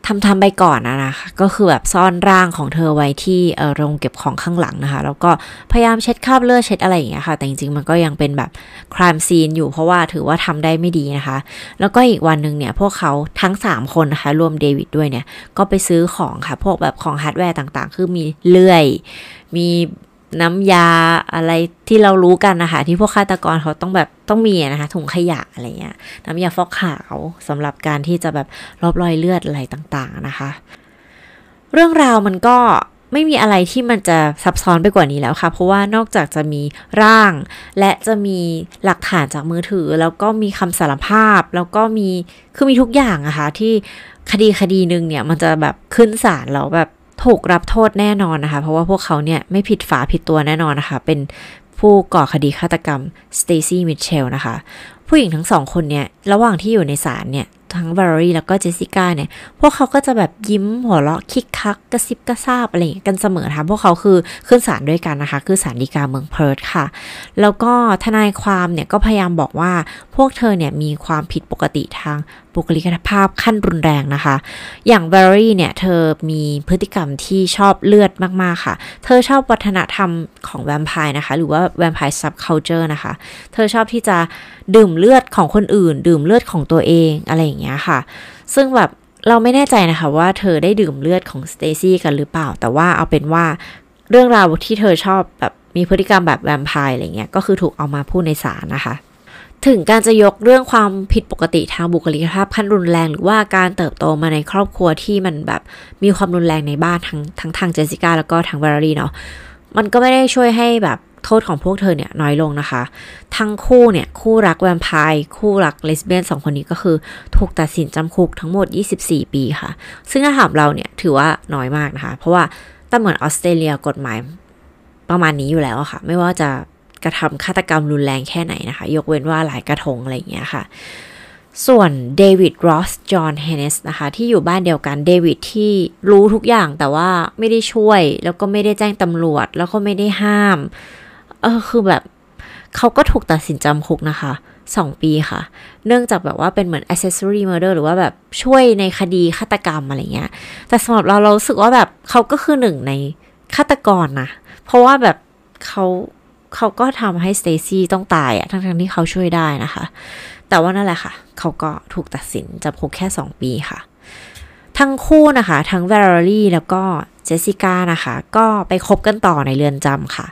ทำทำไปก่อนนะนะคะ ก็คือแบบซ่อนร่างของเธอไว้ที่เออโรงเก็บของข้างหลังนะคะ แล้วก็พยายามเช็ดคราบเลือดเช็ดอะไรอย่างเงี้ยค่ะ แต่จริงๆมันก็ยังเป็นแบบ crime scene อยู่เพราะว่าถือว่าทำได้ไม่ดีนะคะ แล้วก็อีกวันหนึ่งเนี่ยพวกเขาทั้ง 3 คนนะคะ รวมเดวิดด้วยเนี่ย ก็ไปซื้อของค่ะ พวกแบบของฮาร์ดแวร์ต่างๆ คือมีเลื่อย มี น้ำยาอะไรที่เรารู้กันนะคะ ที่พวกฆาตกรเขาต้องแบบต้องมีนะคะถุงขยะอะไรเงี้ย น้ำยาฟอกขาวสำหรับการที่จะแบบลบรอยเลือดอะไรต่างๆนะคะ เรื่องราวมันก็ไม่มีอะไรที่มันจะซับซ้อนไปกว่านี้แล้วค่ะ เพราะว่านอกจากจะมีร่าง และจะมีหลักฐานจากมือถือ แล้วก็มีคำสารภาพ แล้วก็มีคือมีทุกอย่างอะคะ่ะที่คดีคดีหนึ่งเนี่ยมันจะแบบขึ้นศาลแล้วแบบ ถูกรับโทษแน่นอนนะคะ เพราะว่าพวกเขาเนี่ยไม่ผิดฝาผิดตัวแน่นอนนะคะ เป็นผู้ก่อคดีฆาตกรรมสเตซี่มิเชลนะคะ ผู้หญิงทั้งสองคนเนี่ยระหว่างที่อยู่ในศาลเนี่ยทั้งแวเลอรี่แล้วก็เจสสิก้าเนี่ย พวกเขาก็จะแบบยิ้มหัวเราะคิกคักกระซิบกระซาบอะไรอย่างเงี้กันเสมอค่ะพวกเขาคือขึ้นศาลด้วยกันนะคะ คือศาลฎีกาเมืองเพิร์ธค่ะ แล้วก็ทนายความเนี่ยก็พยายามบอกว่า พวกเธอเนี่ยมีความผิดปกติทางบุคลิกภาพขั้นรุนแรงนะคะ อย่างแวเลอรี่เนี่ยเธอมีพฤติกรรมที่ชอบเลือดมาก ๆ ค่ะ เธอชอบวัฒนธรรมของแวมไพร์นะคะ หรือว่า vampire subculture นะคะ เธอชอบที่จะดื่มเลือดของคนอื่น ดื่มเลือดของตัวเองอะไรอย่างเงี้ยค่ะ ซึ่งแบบเราไม่แน่ใจนะคะว่าเธอได้ดื่มเลือดของสเตซี่กันหรือเปล่า แต่ว่าเอาเป็นว่าเรื่องราวที่เธอชอบแบบมีพฤติกรรมแบบแวมไพร์อะไรเงี้ยก็คือถูกเอามาพูดในศาลนะคะ ถึงการจะยกเรื่องความผิดปกติทางบุคลิกภาพขั้นรุนแรง หรือว่าการเติบโตมาในครอบครัวที่มันแบบมีความรุนแรงในบ้านทั้งทั้งทางเจสสิก้าแล้วก็ทางวารีเนาะมันก็ไม่ได้ช่วยให้แบบโทษของพวกเธอเนี่ยน้อยลงนะคะ ทั้งคู่เนี่ยคู่รักแวมไพร์คู่รักเลสเบี้ยนสองคนนี้ก็คือถูกตัดสินจำคุกทั้งหมด 24 ปีค่ะ ซึ่งถาถามเราเนี่ยถือว่าน้อยมากนะคะ เพราะว่าตั้งเหมือนออสเตรเลียกฎหมายประมาณนี้อยู่แล้วค่ะ ไม่ว่าจะ กระทำฆาตกรรมรุนแรงแค่ไหนนะคะ ยกเว้นว่าหลายกระทงอะไรอย่างเงี้ยค่ะ ส่วนเดวิดรอสจอห์นเฮนเนสนะคะ ที่อยู่บ้านเดียวกันเดวิดที่รู้ทุกอย่างแต่ว่าไม่ได้ช่วย แล้วก็ไม่ได้แจ้งตำรวจ แล้วก็ไม่ได้ห้ามเออคือแบบเขาก็ถูกตัดสินจำคุกนะคะสองปีค่ะ เนื่องจากแบบว่าเป็นเหมือน accessory murder หรือว่าแบบช่วยในคดีฆาตกรรมอะไรเงี้ย แต่สำหรับเราเราสึกว่าแบบเขาก็คือหนึ่งในฆาตกรนะ เพราะว่าแบบเขา เขาก็ทำให้สเตซี่ต้องตายอะทั้งๆที่เขาช่วยได้นะคะ แต่ว่านั่นแหละค่ะ เขาก็ถูกตัดสินจำคุกแค่ 2 ปีค่ะ ทั้งคู่นะคะ ทั้งแวร์รี่แล้วก็เจสสิก้านะคะ ก็ไปคบกันต่อในเรือนจำค่ะ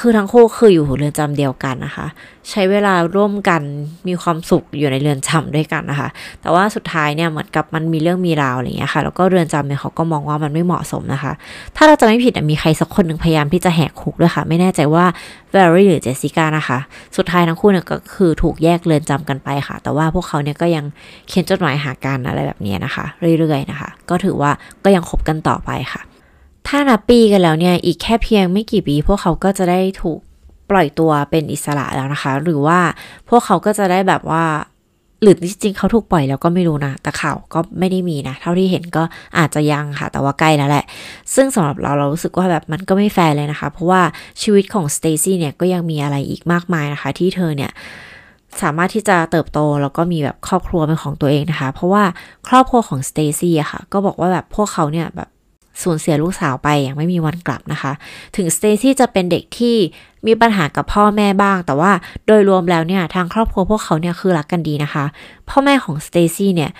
คือทั้งคู่คืออยู่เรือนจำเดียวกันนะคะ ใช้เวลาร่วมกันมีความสุขอยู่ในเรือนจำด้วยกันนะคะ แต่ว่าสุดท้ายเนี่ยเหมือนกับมันมีเรื่องมีราวอะไรอย่างเงี้ยค่ะแล้วก็เรือนจำเนี่ยเขาก็มองว่ามันไม่เหมาะสมนะคะ ถ้าเราจะไม่ผิดมีใครสักคนหนึ่งพยายามที่จะแหกคุกด้วยค่ะ ไม่แน่ใจว่าเวอรี่หรือเจสสิก้านะคะ สุดท้ายทั้งคู่เนี่ยก็คือถูกแยกเรือนจำกันไปค่ะ แต่ว่าพวกเขาเนี่ยก็ยังเขียนจดหมายหากันอะไรแบบนี้นะคะ เรื่อยๆนะคะ ก็ถือว่าก็ยังคบกันต่อไปค่ะ ถ้านับปีกันแล้วเนี่ย อีกแค่เพียงไม่กี่ปี พวกเขาก็จะได้ถูกปล่อยตัวเป็นอิสระแล้วนะคะ หรือว่าพวกเขาก็จะได้แบบว่า หรือจริงๆเขาถูกปล่อยแล้วก็ไม่รู้นะ แต่ข่าวก็ไม่ได้มีนะ เท่าที่เห็นก็อาจจะยังค่ะ แต่ว่าใกล้แล้วแหละ ซึ่งสำหรับเราเรารู้สึกว่าแบบมันก็ไม่แฟร์เลยนะคะ เพราะว่าชีวิตของสเตซี่เนี่ยก็ยังมีอะไรอีกมากมายนะคะ ที่เธอเนี่ยสามารถที่จะเติบโตแล้วก็มีแบบครอบครัวเป็นของตัวเองนะคะ เพราะว่าครอบครัวของสเตซี่อะค่ะ ก็บอกว่าแบบพวกเขาเนี่ยแบบ สูญเสียลูกสาวไปอย่างไม่มีวันกลับนะคะ ถึงสเตซี่จะเป็นเด็กที่มีปัญหากับพ่อแม่บ้าง แต่ว่าโดยรวมแล้วเนี่ยทางครอบครัวพวกเขาเนี่ยคือรักกันดีนะคะ พ่อแม่ของสเตซี่เนี่ย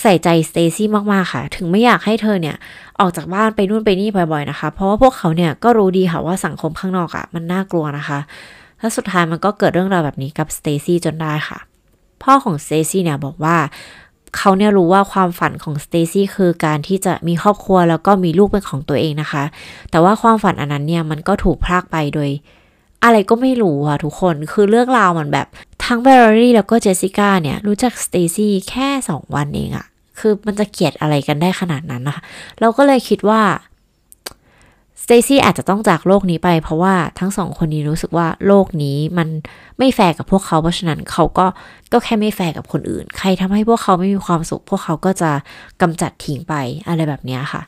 ใส่ใจสเตซี่มาก ๆ ค่ะ ถึงไม่อยากให้เธอเนี่ย ออกจากบ้านไปนู่นไปนี่บ่อย ๆ นะคะ เพราะว่าพวกเขาเนี่ยก็รู้ดีค่ะว่าสังคมข้างนอกอ่ะมันน่ากลัวนะคะ แล้วสุดท้ายมันก็เกิดเรื่องราวแบบนี้กับสเตซี่จนได้ค่ะ พ่อของสเตซี่เนี่ยบอกว่า เขาเนี่ยรู้ว่าความฝันของสเตซี่คือการที่จะมีครอบครัวแล้วก็มีลูกเป็นของตัวเองนะคะ แต่ว่าความฝันอันนั้นเนี่ยมันก็ถูกพรากไปโดย อะไรก็ไม่รู้อะทุกคนคือเรื่องราวมันแบบ ทั้งแวเลอรี่แล้วก็เจสสิก้าเนี่ยรู้จักสเตซี่แค่สองวันเองอะคือมันจะเกลียดอะไรกันได้ขนาดนั้นนะคะ เราก็เลยคิดว่า สเตซี่อาจจะต้องจากโลกนี้ไป เพราะว่าทั้งสองคนนี้รู้สึกว่าโลกนี้มันไม่แฟร์กับพวกเขาเพราะฉะนั้นเขาก็ก็แค่ไม่แฟร์กับคนอื่น ใครทำให้พวกเขาไม่มีความสุข พวกเขาก็จะกำจัดทิ้งไปอะไรแบบนี้ค่ะ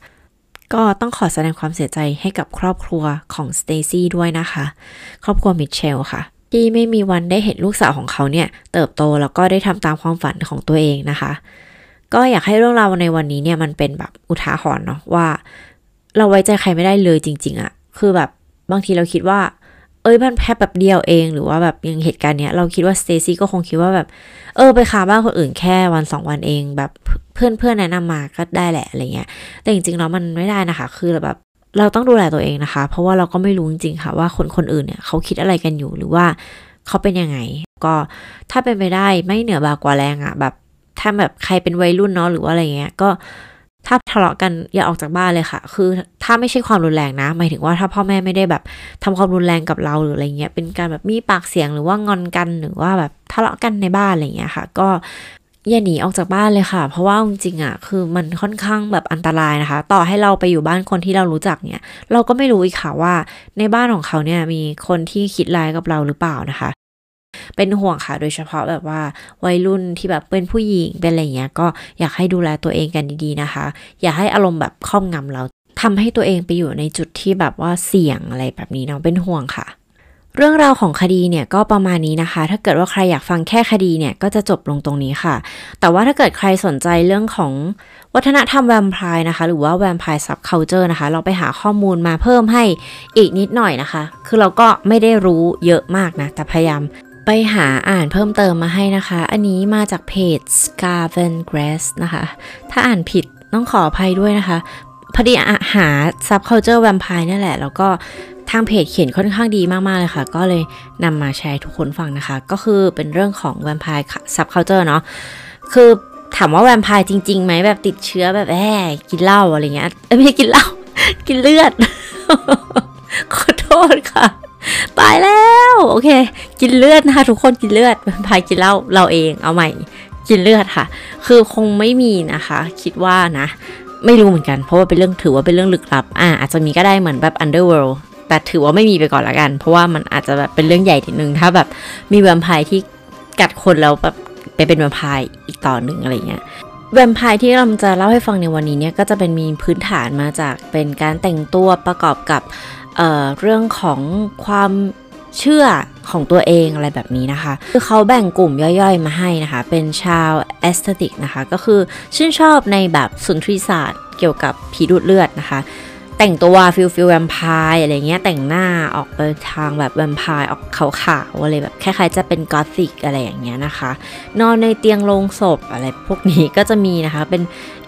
ก็ต้องขอแสดงความเสียใจให้กับครอบครัวของสเตซี่ด้วยนะคะ ครอบครัวมิเชลค่ะที่ไม่มีวันได้เห็นลูกสาวของเขาเนี่ย เติบโตแล้วก็ได้ทำตามความฝันของตัวเองนะคะ ก็อยากให้เรื่องราวในวันนี้เนี่ยมันเป็นแบบอุทาหรณ์เนาะว่า เราไว้ใจใครไม่ได้เลยจริง ๆอะคือแบบบางทีเราคิดว่า เอ้ยมันแค่แบบเดียวเอง หรือว่าแบบยังเหตุการณ์เนี้ยเราคิดว่าสเตซี่ก็คงคิดว่าแบบ เออไปคาบ้านคนอื่นแค่วันสองวันเอง แบบเพื่อนเพื่อนแนะนำมาก็ได้แหละอะไรเงี้ย แต่จริงๆแล้วมันไม่ได้นะคะ คือแบบเราต้องดูแลตัวเองนะคะ เพราะว่าเราก็ไม่รู้จริงๆค่ะ ว่าคนคนอื่นเนี่ยเขาคิดอะไรกันอยู่หรือว่าเขาเป็นยังไง ก็ถ้าเป็นไปได้ไม่เหนือบากว่าแรงอะแบบถ้าแบบใครเป็นวัยรุ่นเนาะหรือว่าอะไรเงี้ยก็ ถ้าทะเลาะกันอย่าออกจากบ้านเลยค่ะ คือถ้าไม่ใช่ความรุนแรงนะ หมายถึงว่าถ้าพ่อแม่ไม่ได้แบบทำความรุนแรงกับเราหรืออะไรเงี้ย เป็นการแบบมีปากเสียงหรือว่างอนกันหรือว่าแบบทะเลาะกันในบ้านอะไรเงี้ยค่ะ ก็อย่าหนีออกจากบ้านเลยค่ะ เพราะว่าจริงๆอะ คือมันค่อนข้างแบบอันตรายนะคะ ต่อให้เราไปอยู่บ้านคนที่เรารู้จักเนี่ย เราก็ไม่รู้อีกค่ะว่า ในบ้านของเขาเนี่ยมีคนที่คิดร้ายกับเราหรือเปล่านะคะ เป็นห่วงค่ะ โดยเฉพาะแบบว่าวัยรุ่นที่แบบเป็นผู้หญิงเป็นอะไรเงี้ยก็อยากให้ดูแลตัวเองกันดีๆนะคะ อย่าให้อารมณ์แบบครอบงำเราทำให้ตัวเองไปอยู่ในจุดที่แบบว่าเสี่ยงอะไรแบบนี้เนาะเป็นห่วงค่ะ เรื่องราวของคดีเนี่ยก็ประมาณนี้นะคะ ถ้าเกิดว่าใครอยากฟังแค่คดีเนี่ยก็จะจบลงตรงนี้ค่ะ แต่ว่าถ้าเกิดใครสนใจเรื่องของวัฒนธรรมแวมไพร์นะคะ หรือว่าแวมไพร์ซับเคานเจอร์นะคะ เราไปหาข้อมูลมาเพิ่มให้อีกนิดหน่อยนะคะ คือเราก็ไม่ได้รู้เยอะมากนะ แต่พยายาม ไปหาอ่านเพิ่มเติมมาให้นะคะ อันนี้มาจากเพจ Scarven Grass นะคะ ถ้าอ่านผิดต้องขออภัยด้วยนะคะ พอดีหา subculture vampire นี่นแหละ แล้วก็ทางเพจเขียนค่อนข้างดีมากๆเลยค่ะ ก็เลยนำมาแชร์ทุกคนฟังนะคะ ก็คือเป็นเรื่องของ vampire subculture เนาะ คือถามว่าแวมไพร์จริงๆไหมแบบติดเชื้อแบบแอบกินเหล้าอะไรเงี้ยไม่ใช่กินเหล้ากินเลือด ขอโทษค่ะ ตายแล้ว โอเค กินเลือดนะคะ ทุกคนกินเลือดแวมพร์กินเหล้าเราเองเอาใหม่ กินเลือดค่ะ คือคงไม่มีนะคะ คิดว่านะ ไม่รู้เหมือนกัน เพราะว่าเป็นเรื่องถือว่าเป็นเรื่องลึกลับ อ่า อาจจะมีก็ได้เหมือนแบบ underworld แต่ถือว่าไม่มีไปก่อนละกัน เพราะว่ามันอาจจะแบบเป็นเรื่องใหญ่ทีนึง ถ้าแบบมีแวมไพร์ที่กัดคนแล้วแบบไปเป็นแวมไพร์อีกต่อหนึ่งอะไรเงี้ยแวมไพร์ที่เราจะเล่าให้ฟังในวันนี้เนี่ยก็จะเป็นมีพื้นฐานมาจากเป็นการแต่งตัวประกอบกับ เรื่องของความเชื่อของตัวเองอะไรแบบนี้นะคะ คือเขาแบ่งกลุ่มย่อยๆมาให้นะคะ เป็นชาว aesthetic นะคะ ก็คือชื่นชอบในแบบสุนทรีศาสตร์เกี่ยวกับผีดูดเลือดนะคะ แต่งตัว feel feel แวมไพร์อะไรเงี้ยแต่งหน้าออกไปทางแบบแวมไพร์ออกขาวๆอะไรแบบคล้ายๆจะเป็นกอธิกอะไรอย่างเงี้ยนะคะ นอนในเตียงโลงศพอะไรพวกนี้ก็จะมีนะคะเป็น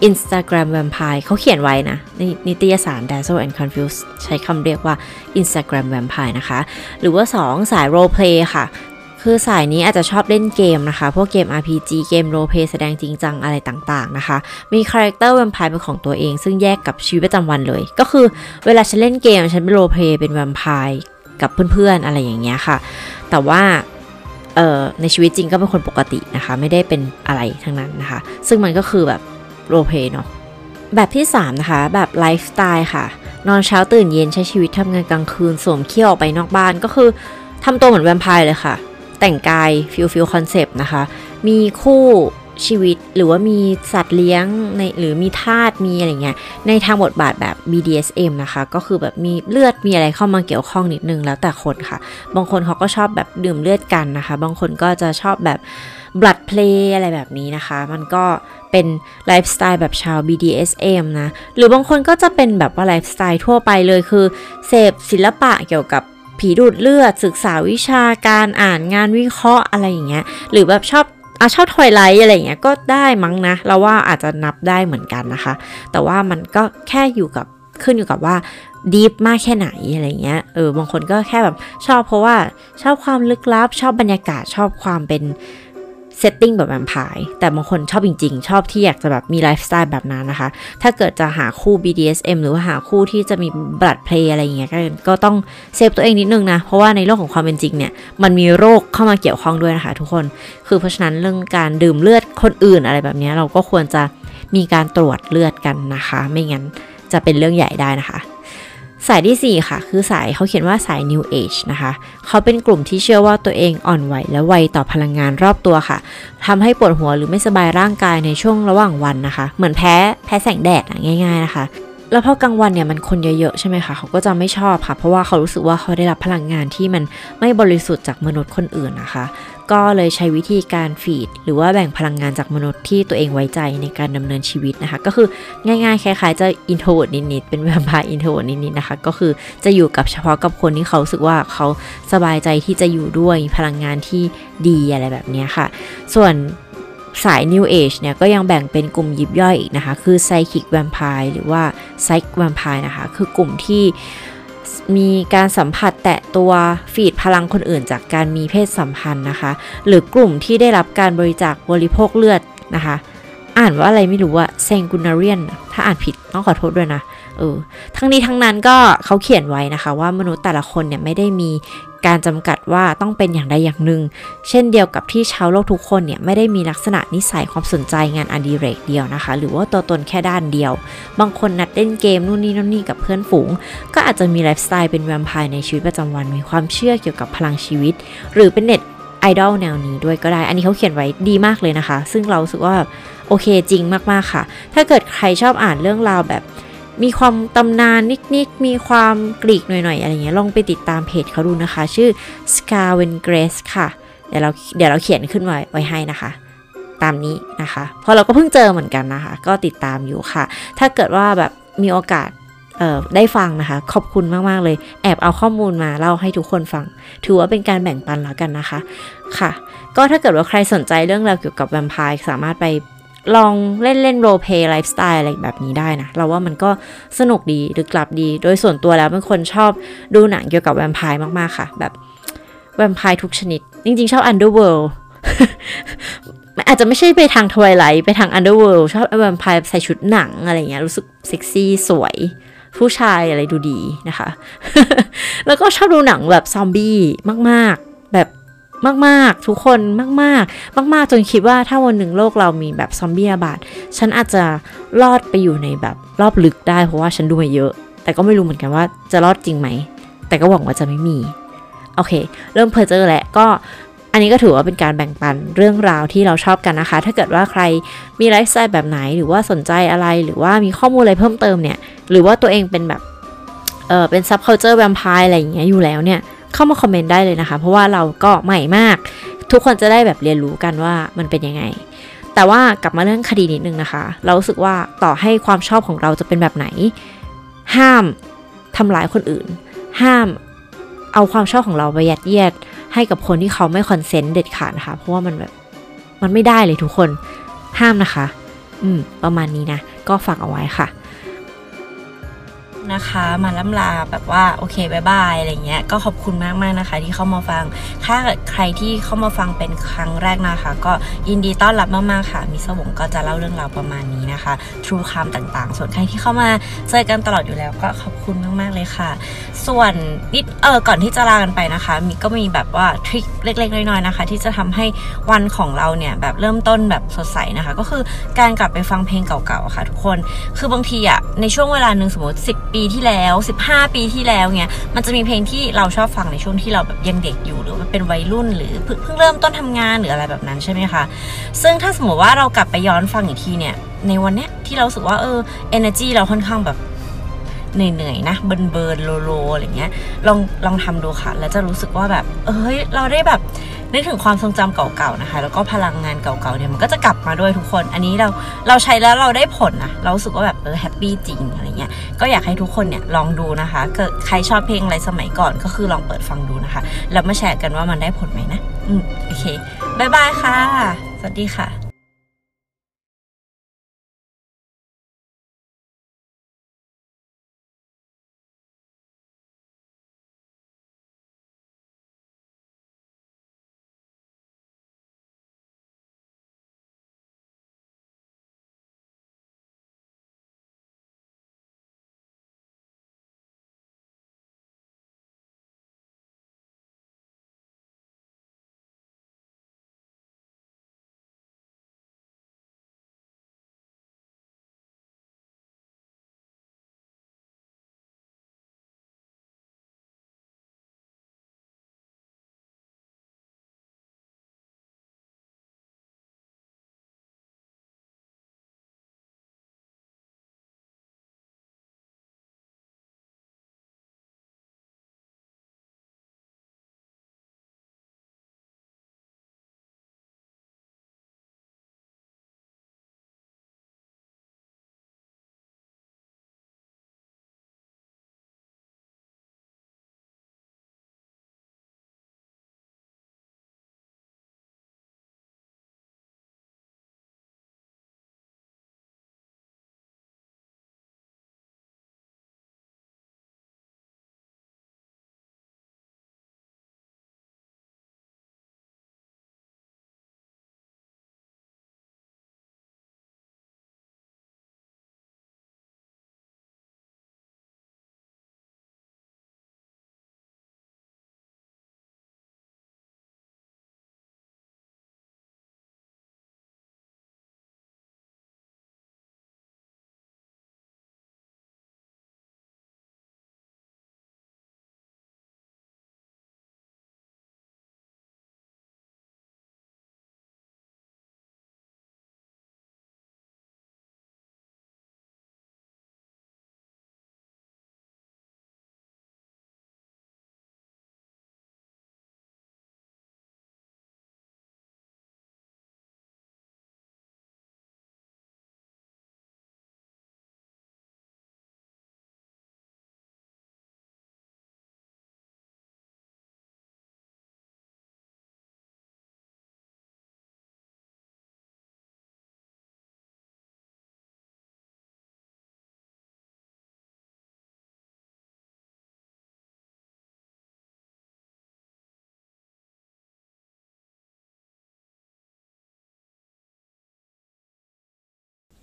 Instagram Vampire เขาเขียนไว้นะในนิตยสาร Dazed and Confused ใช้คำเรียกว่า Instagram Vampire นะคะ หรือว่า 2 สาย Role Play ค่ะ คือสายนี้อาจจะชอบเล่นเกมนะคะ พวกเกม RPG เกม role play แสดงจริงจังอะไรต่างๆนะคะ มีคาแรคเตอร์แวมไพร์เป็นของตัวเอง ซึ่งแยกกับชีวิตประจำวันเลย ก็คือเวลาฉันเล่นเกมฉันเป็น role play เป็นแวมไพร์กับเพื่อนๆอะไรอย่างเงี้ยค่ะ แต่ว่าในชีวิตจริงก็เป็นคนปกตินะคะ ไม่ได้เป็นอะไรทั้งนั้นนะคะ ซึ่งมันก็คือแบบ role play เนาะแบบที่ 3 นะคะ แบบไลฟ์สไตล์ค่ะ นอนเช้าตื่นเย็นใช้ชีวิตทำงานกลางคืนสวมเขี้ยวออกไปนอกบ้านก็คือทำตัวเหมือนแวมไพร์เลยค่ะ แต่งกาย feel feel คอนเซปต์นะคะ มีคู่ชีวิตหรือว่ามีสัตว์เลี้ยงในหรือมีทาสมีอะไรเงี้ยในทางบทบาทแบบ BDSM นะคะ ก็คือแบบมีเลือดมีอะไรเข้ามาเกี่ยวข้องนิดนึงแล้วแต่คนค่ะ บางคนเขาก็ชอบแบบดื่มเลือดกันนะคะ บางคนก็จะชอบแบบ blood play อะไรแบบนี้นะคะ มันก็เป็นไลฟ์สไตล์แบบชาว BDSM นะ หรือบางคนก็จะเป็นแบบว่าไลฟ์สไตล์ทั่วไปเลยคือเสพศิลปะเกี่ยวกับ ผีดูดเลือดศึกษาวิชาการอ่านงานวิเคราะห์อะไรอย่างเงี้ยหรือแบบชอบอาชอบ Twilight อะไรเงี้ยก็ได้มั้งนะ เราว่าอาจจะนับได้เหมือนกันนะคะ แต่ว่ามันก็แค่อยู่กับขึ้นอยู่กับว่า deep มากแค่ไหนอะไรเงี้ยเออบางคนก็แค่แบบชอบเพราะว่าชอบความลึกลับ ชอบบรรยากาศชอบความเป็น setting แบบแวมไพร์แต่บางคนชอบจริง ๆ ชอบที่อยากจะแบบมีไลฟ์สไตล์แบบนั้นนะคะ ถ้าเกิดจะหาคู่ BDSM หรือว่าหาคู่ที่จะมี blood play อะไรอย่างเงี้ยก็ต้องเซฟตัวเองนิดนึงนะ เพราะว่าในโลกของความเป็นจริงเนี่ย มันมีโรคเข้ามาเกี่ยวข้องด้วยนะคะ ทุกคน คือเพราะฉะนั้นเรื่องการดื่มเลือดคนอื่นอะไรแบบนี้เราก็ควรจะมีการตรวจเลือดกันนะคะ ไม่งั้นจะเป็นเรื่องใหญ่ได้นะคะ สายที่ 4 ค่ะ คือสายเขาเขียนว่าสาย New Age นะคะ เขาเป็นกลุ่มที่เชื่อว่าตัวเองอ่อนไหวและไวต่อพลังงานรอบตัวค่ะทำให้ปวดหัวหรือไม่สบายร่างกายในช่วงระหว่างวันนะคะ เหมือนแพ้แพ้แสงแดดง่าย ๆ นะคะ แล้วพอกลางวันเนี่ยมันคนเยอะๆใช่ไหมคะเขาก็จะไม่ชอบค่ะ เพราะว่าเขารู้สึกว่าเขาได้รับพลังงานที่มันไม่บริสุทธิ์จากมนุษย์คนอื่นนะคะ ก็เลยใช้วิธีการ feed หรือว่าแบ่งพลังงานจากมนุษย์ที่ตัวเองไว้ใจในการดำเนินชีวิตนะคะ ก็คือง่ายๆคล้ายๆจะ introvert นิดๆเป็นแวมไพร์ introvert นิดๆนะคะ ก็คือจะอยู่กับเฉพาะกับคนที่เขารู้สึกว่าเขาสบายใจที่จะอยู่ด้วยพลังงานที่ดีอะไรแบบนี้ค่ะ ส่วน สาย New Age เนี่ยก็ยังแบ่งเป็นกลุ่มยิบย่อยอีกนะคะ คือ Psychic Vampire หรือว่า Psych Vampire นะคะ คือกลุ่มที่มีการสัมผัสแตะตัวฟีดพลังคนอื่นจากการมีเพศสัมพันธ์นะคะ หรือกลุ่มที่ได้รับการบริจาคบริโภคเลือดนะคะ อ่านว่าอะไรไม่รู้อะเซงกุนาเรียนถ้าอ่านผิดต้องขอโทษด้วยนะ เออทั้งนี้ทั้งนั้นก็เขาเขียนไว้นะคะ ว่ามนุษย์แต่ละคนเนี่ยไม่ได้มีการจำกัดว่าต้องเป็นอย่างใดอย่างหนึ่ง เช่นเดียวกับที่ชาวโลกทุกคนเนี่ยไม่ได้มีลักษณะนิสัยความสนใจงานอดิเรกเดียวนะคะ หรือว่าตัวตนแค่ด้านเดียว บางคนนัดเล่นเกมนู่นนี่นั่นนี่กับเพื่อนฝูง ก็อาจจะมีไลฟ์สไตล์เป็นแวมไพร์ในชีวิตประจำวัน มีความเชื่อเกี่ยวกับพลังชีวิต หรือเป็นเน็ตไอดอลแนวนี้ด้วยก็ได้ อันนี้เขาเขียนไว้ดีมากเลยนะคะ ซึ่งเราสึกว่าโอเคจริงมากๆค่ะ ถ้าเกิดใครชอบอ่านเรื่องราวแบบ มีความตำนานนิดๆ มีความกรีกหน่อยๆ อะไรเงี้ย ลองไปติดตามเพจเขาดูนะคะ ชื่อ s c a r w e n Grace ค่ะ เดี๋ยวเราเดี๋ยวเราเขียนขึ้นไว้ไว้ให้นะคะ ตามนี้นะคะ เพราะเราก็เพิ่งเจอเหมือนกันนะคะ ก็ติดตามอยู่ค่ะ ถ้าเกิดว่าแบบมีโอกาสได้ฟังนะคะ ขอบคุณมาก ๆ เลย แอบเอาข้อมูลมาเล่าให้ทุกคนฟัง ถือว่าเป็นการแบ่งปันแล้วกันนะคะ ค่ะ ก็ถ้าเกิดว่าใครสนใจเรื่องราวเกี่ยวกับแวมไพร์สามารถไป ลองเล่นเล่นโรเพย์ไลฟ์สไตล์อะไรแบบนี้ได้นะ เราว่ามันก็สนุกดีหรือกลับดี โดยส่วนตัวแล้วเป็นคนชอบดูหนังเกี่ยวกับแวมไพร์มากๆค่ะ แบบแวมไพร์ทุกชนิด จริงๆ ชอบ Underworld อาจจะไม่ใช่ไปทาง Twilight ไปทาง Underworld ชอบแวมไพร์ใส่ชุดหนังอะไรเงี้ยรู้สึกเซ็กซี่สวยผู้ชายอะไรดูดีนะคะ แล้วก็ชอบดูหนังแบบซอมบี้มากๆ มากๆ ทุกคนมากๆ มาก ๆ จนคิดว่าถ้าวันหนึ่งโลกเรามีแบบซอมบี้ระบาดฉันอาจจะรอดไปอยู่ในแบบรอบลึกได้เพราะว่าฉันดูมาเยอะ แต่ก็ไม่รู้เหมือนกันว่าจะรอดจริงไหม แต่ก็หวังว่าจะไม่มี โอเค เริ่มเพ้อเจ้อแล้วก็อันนี้ก็ถือว่าเป็นการแบ่งปันเรื่องราวที่เราชอบกันนะคะ ถ้าเกิดว่าใครมีไลฟ์สไตล์แบบไหน หรือว่าสนใจอะไร หรือว่ามีข้อมูลอะไรเพิ่มเติมเนี่ย หรือว่าตัวเองเป็นแบบ เออเป็น subculture แวมไพร์อะไรอย่างเงี้ยอยู่แล้วเนี่ย เข้ามาคอมเมนต์ได้เลยนะคะ เพราะว่าเราก็ใหม่มาก ทุกคนจะได้แบบเรียนรู้กันว่ามันเป็นยังไง แต่ว่ากลับมาเรื่องคดีนิดนึงนะคะ เรารู้สึกว่าต่อให้ความชอบของเราจะเป็นแบบไหน ห้ามทำร้ายคนอื่น ห้ามเอาความชอบของเราไปยัดเยียด ให้กับคนที่เขาไม่ consent เด็ดขาดนะคะเพราะว่ามันแบบมันไม่ได้เลยทุกคนห้ามนะคะ อืม ประมาณนี้นะ ก็ฝากเอาไว้ค่ะ นะคะ มาล่ำลาแบบว่าโอเค bye bye อะไรเงี้ยก็ขอบคุณมากมากนะคะ ที่เข้ามาฟัง ถ้าใครที่เข้ามาฟังเป็นครั้งแรกนะคะ ก็ยินดีต้อนรับมากๆค่ะมิสวงก็จะเล่าเรื่องราวประมาณนี้นะคะ True คำต่างๆ ส่วนใครที่เข้ามาเจอกันตลอดอยู่แล้วก็ขอบคุณมากๆเลยค่ะ ส่วนนิดเออก่อนที่จะลากันไปนะคะมีก็มีแบบว่าทริคเล็กๆน้อยๆนะคะ ที่จะทำให้วันของเราเนี่ยแบบเริ่มต้นแบบสดใสนะคะ ก็คือการกลับไปฟังเพลงเก่าๆค่ะ ทุกคนคือบางทีอะในช่วงเวลาหนึ่งสมมติ10ปีที่แล้ว 15 ปีที่แล้วเนี่ยมันจะมีเพลงที่เราชอบฟังในช่วงที่เราแบบยังเด็กอยู่หรือว่าเป็นวัยรุ่นหรือเพิ่งเพิ่งเริ่มต้นทำงานหรืออะไรแบบนั้นใช่ไหมคะซึ่งถ้าสมมติว่าเรากลับไปย้อนฟังอีกทีเนี่ยในวันเนี้ยที่เราสึกว่าเออ energy เราค่อนข้างแบบเหนื่อยๆนะ burn burn low low อะไรเงี้ยลองลองทำดูค่ะ แล้วจะรู้สึกว่าแบบ เอ้ย เราได้แบบ นึกถึงความทรงจำเก่าๆนะคะ แล้วก็พลังงานเก่าๆเนี่ยมันก็จะกลับมาด้วยทุกคน อันนี้เราเราใช้แล้วเราได้ผลนะเราสึกว่าแบบเออ happy จริงอะไรเงี้ยก็อยากให้ทุกคนเนี่ยลองดูนะคะเกิดใครชอบเพลงอะไรสมัยก่อนก็คือลองเปิดฟังดูนะคะแล้วมาแชร์กันว่ามันได้ผลไหมนะอืมโอเค bye bye ค่ะ สวัสดีค่ะ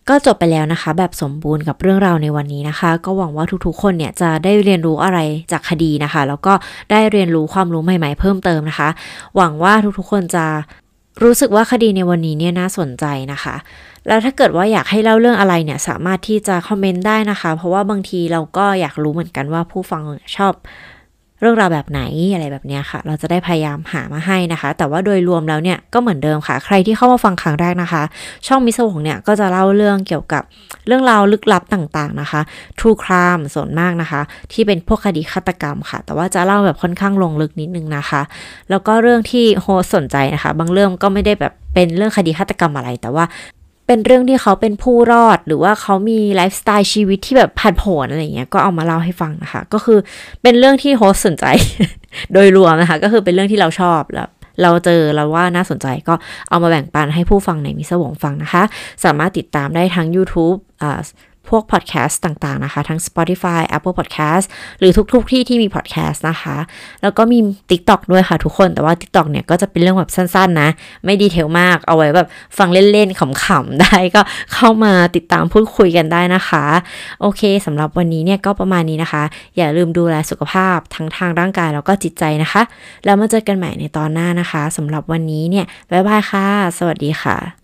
ก็จบไปแล้วนะคะ แบบสมบูรณ์กับเรื่องราวในวันนี้นะคะ ก็หวังว่าทุกๆ คนเนี่ยจะได้เรียนรู้อะไรจากคดีนะคะ แล้วก็ได้เรียนรู้ความรู้ใหม่ๆ เพิ่มเติมนะคะ หวังว่าทุกๆ คนจะรู้สึกว่าคดีในวันนี้เนี่ยน่าสนใจนะคะ แล้วถ้าเกิดว่าอยากให้เล่าเรื่องอะไรเนี่ยสามารถที่จะคอมเมนต์ได้นะคะ เพราะว่าบางทีเราก็อยากรู้เหมือนกันว่าผู้ฟังชอบ เรื่องราวแบบไหนอะไรแบบนี้ค่ะ เราจะได้พยายามหามาให้นะคะ แต่ว่าโดยรวมแล้วเนี่ยก็เหมือนเดิมค่ะ ใครที่เข้ามาฟังครั้งแรกนะคะ ช่องมิสวงเนี่ยก็จะเล่าเรื่องเกี่ยวกับเรื่องราวลึกลับต่างๆนะคะ True Crime ส่วนมากนะคะ ที่เป็นพวกคดีฆาตกรรมค่ะ แต่ว่าจะเล่าแบบค่อนข้างลงลึกนิดนึงนะคะ แล้วก็เรื่องที่โฮสสนใจนะคะ บางเรื่องก็ไม่ได้แบบเป็นเรื่องคดีฆาตกรรมอะไร แต่ว่า เป็นเรื่องที่เขาเป็นผู้รอด หรือว่าเขามีไลฟ์สไตล์ชีวิตที่แบบผันผวนอะไรเงี้ยก็เอามาเล่าให้ฟังนะคะ ก็คือเป็นเรื่องที่โฮสสนใจ โดยรวมนะคะ ก็คือเป็นเรื่องที่เราชอบแล้วเราเจอเราวว่าน่าสนใจก็เอามาแบ่งปันให้ผู้ฟังในมิสวงฟังนะคะ สามารถติดตามได้ทั้ง YouTube อ่า พวกพอดแคสต์ต่างๆนะคะ ทั้ง Spotify Apple Podcast หรือทุกๆที่ที่มีพอดแคสต์นะคะ แล้วก็มี TikTok ด้วยค่ะทุกคนแต่ว่า TikTok เนี่ยก็จะเป็นเรื่องแบบสั้นๆนะ ไม่ดีเทลมากเอาไว้แบบฟังเล่นๆขำๆได้ก็เข้ามาติดตามพูดคุยกันได้นะคะ โอเคสำหรับวันนี้เนี่ยก็ประมาณนี้นะคะ อย่าลืมดูแลสุขภาพทั้งทางร่างกายแล้วก็จิตใจนะคะ แล้วมาเจอกันใหม่ในตอนหน้านะคะสำหรับวันนี้เนี่ยบ๊ายบายค่ะ สวัสดีค่ะ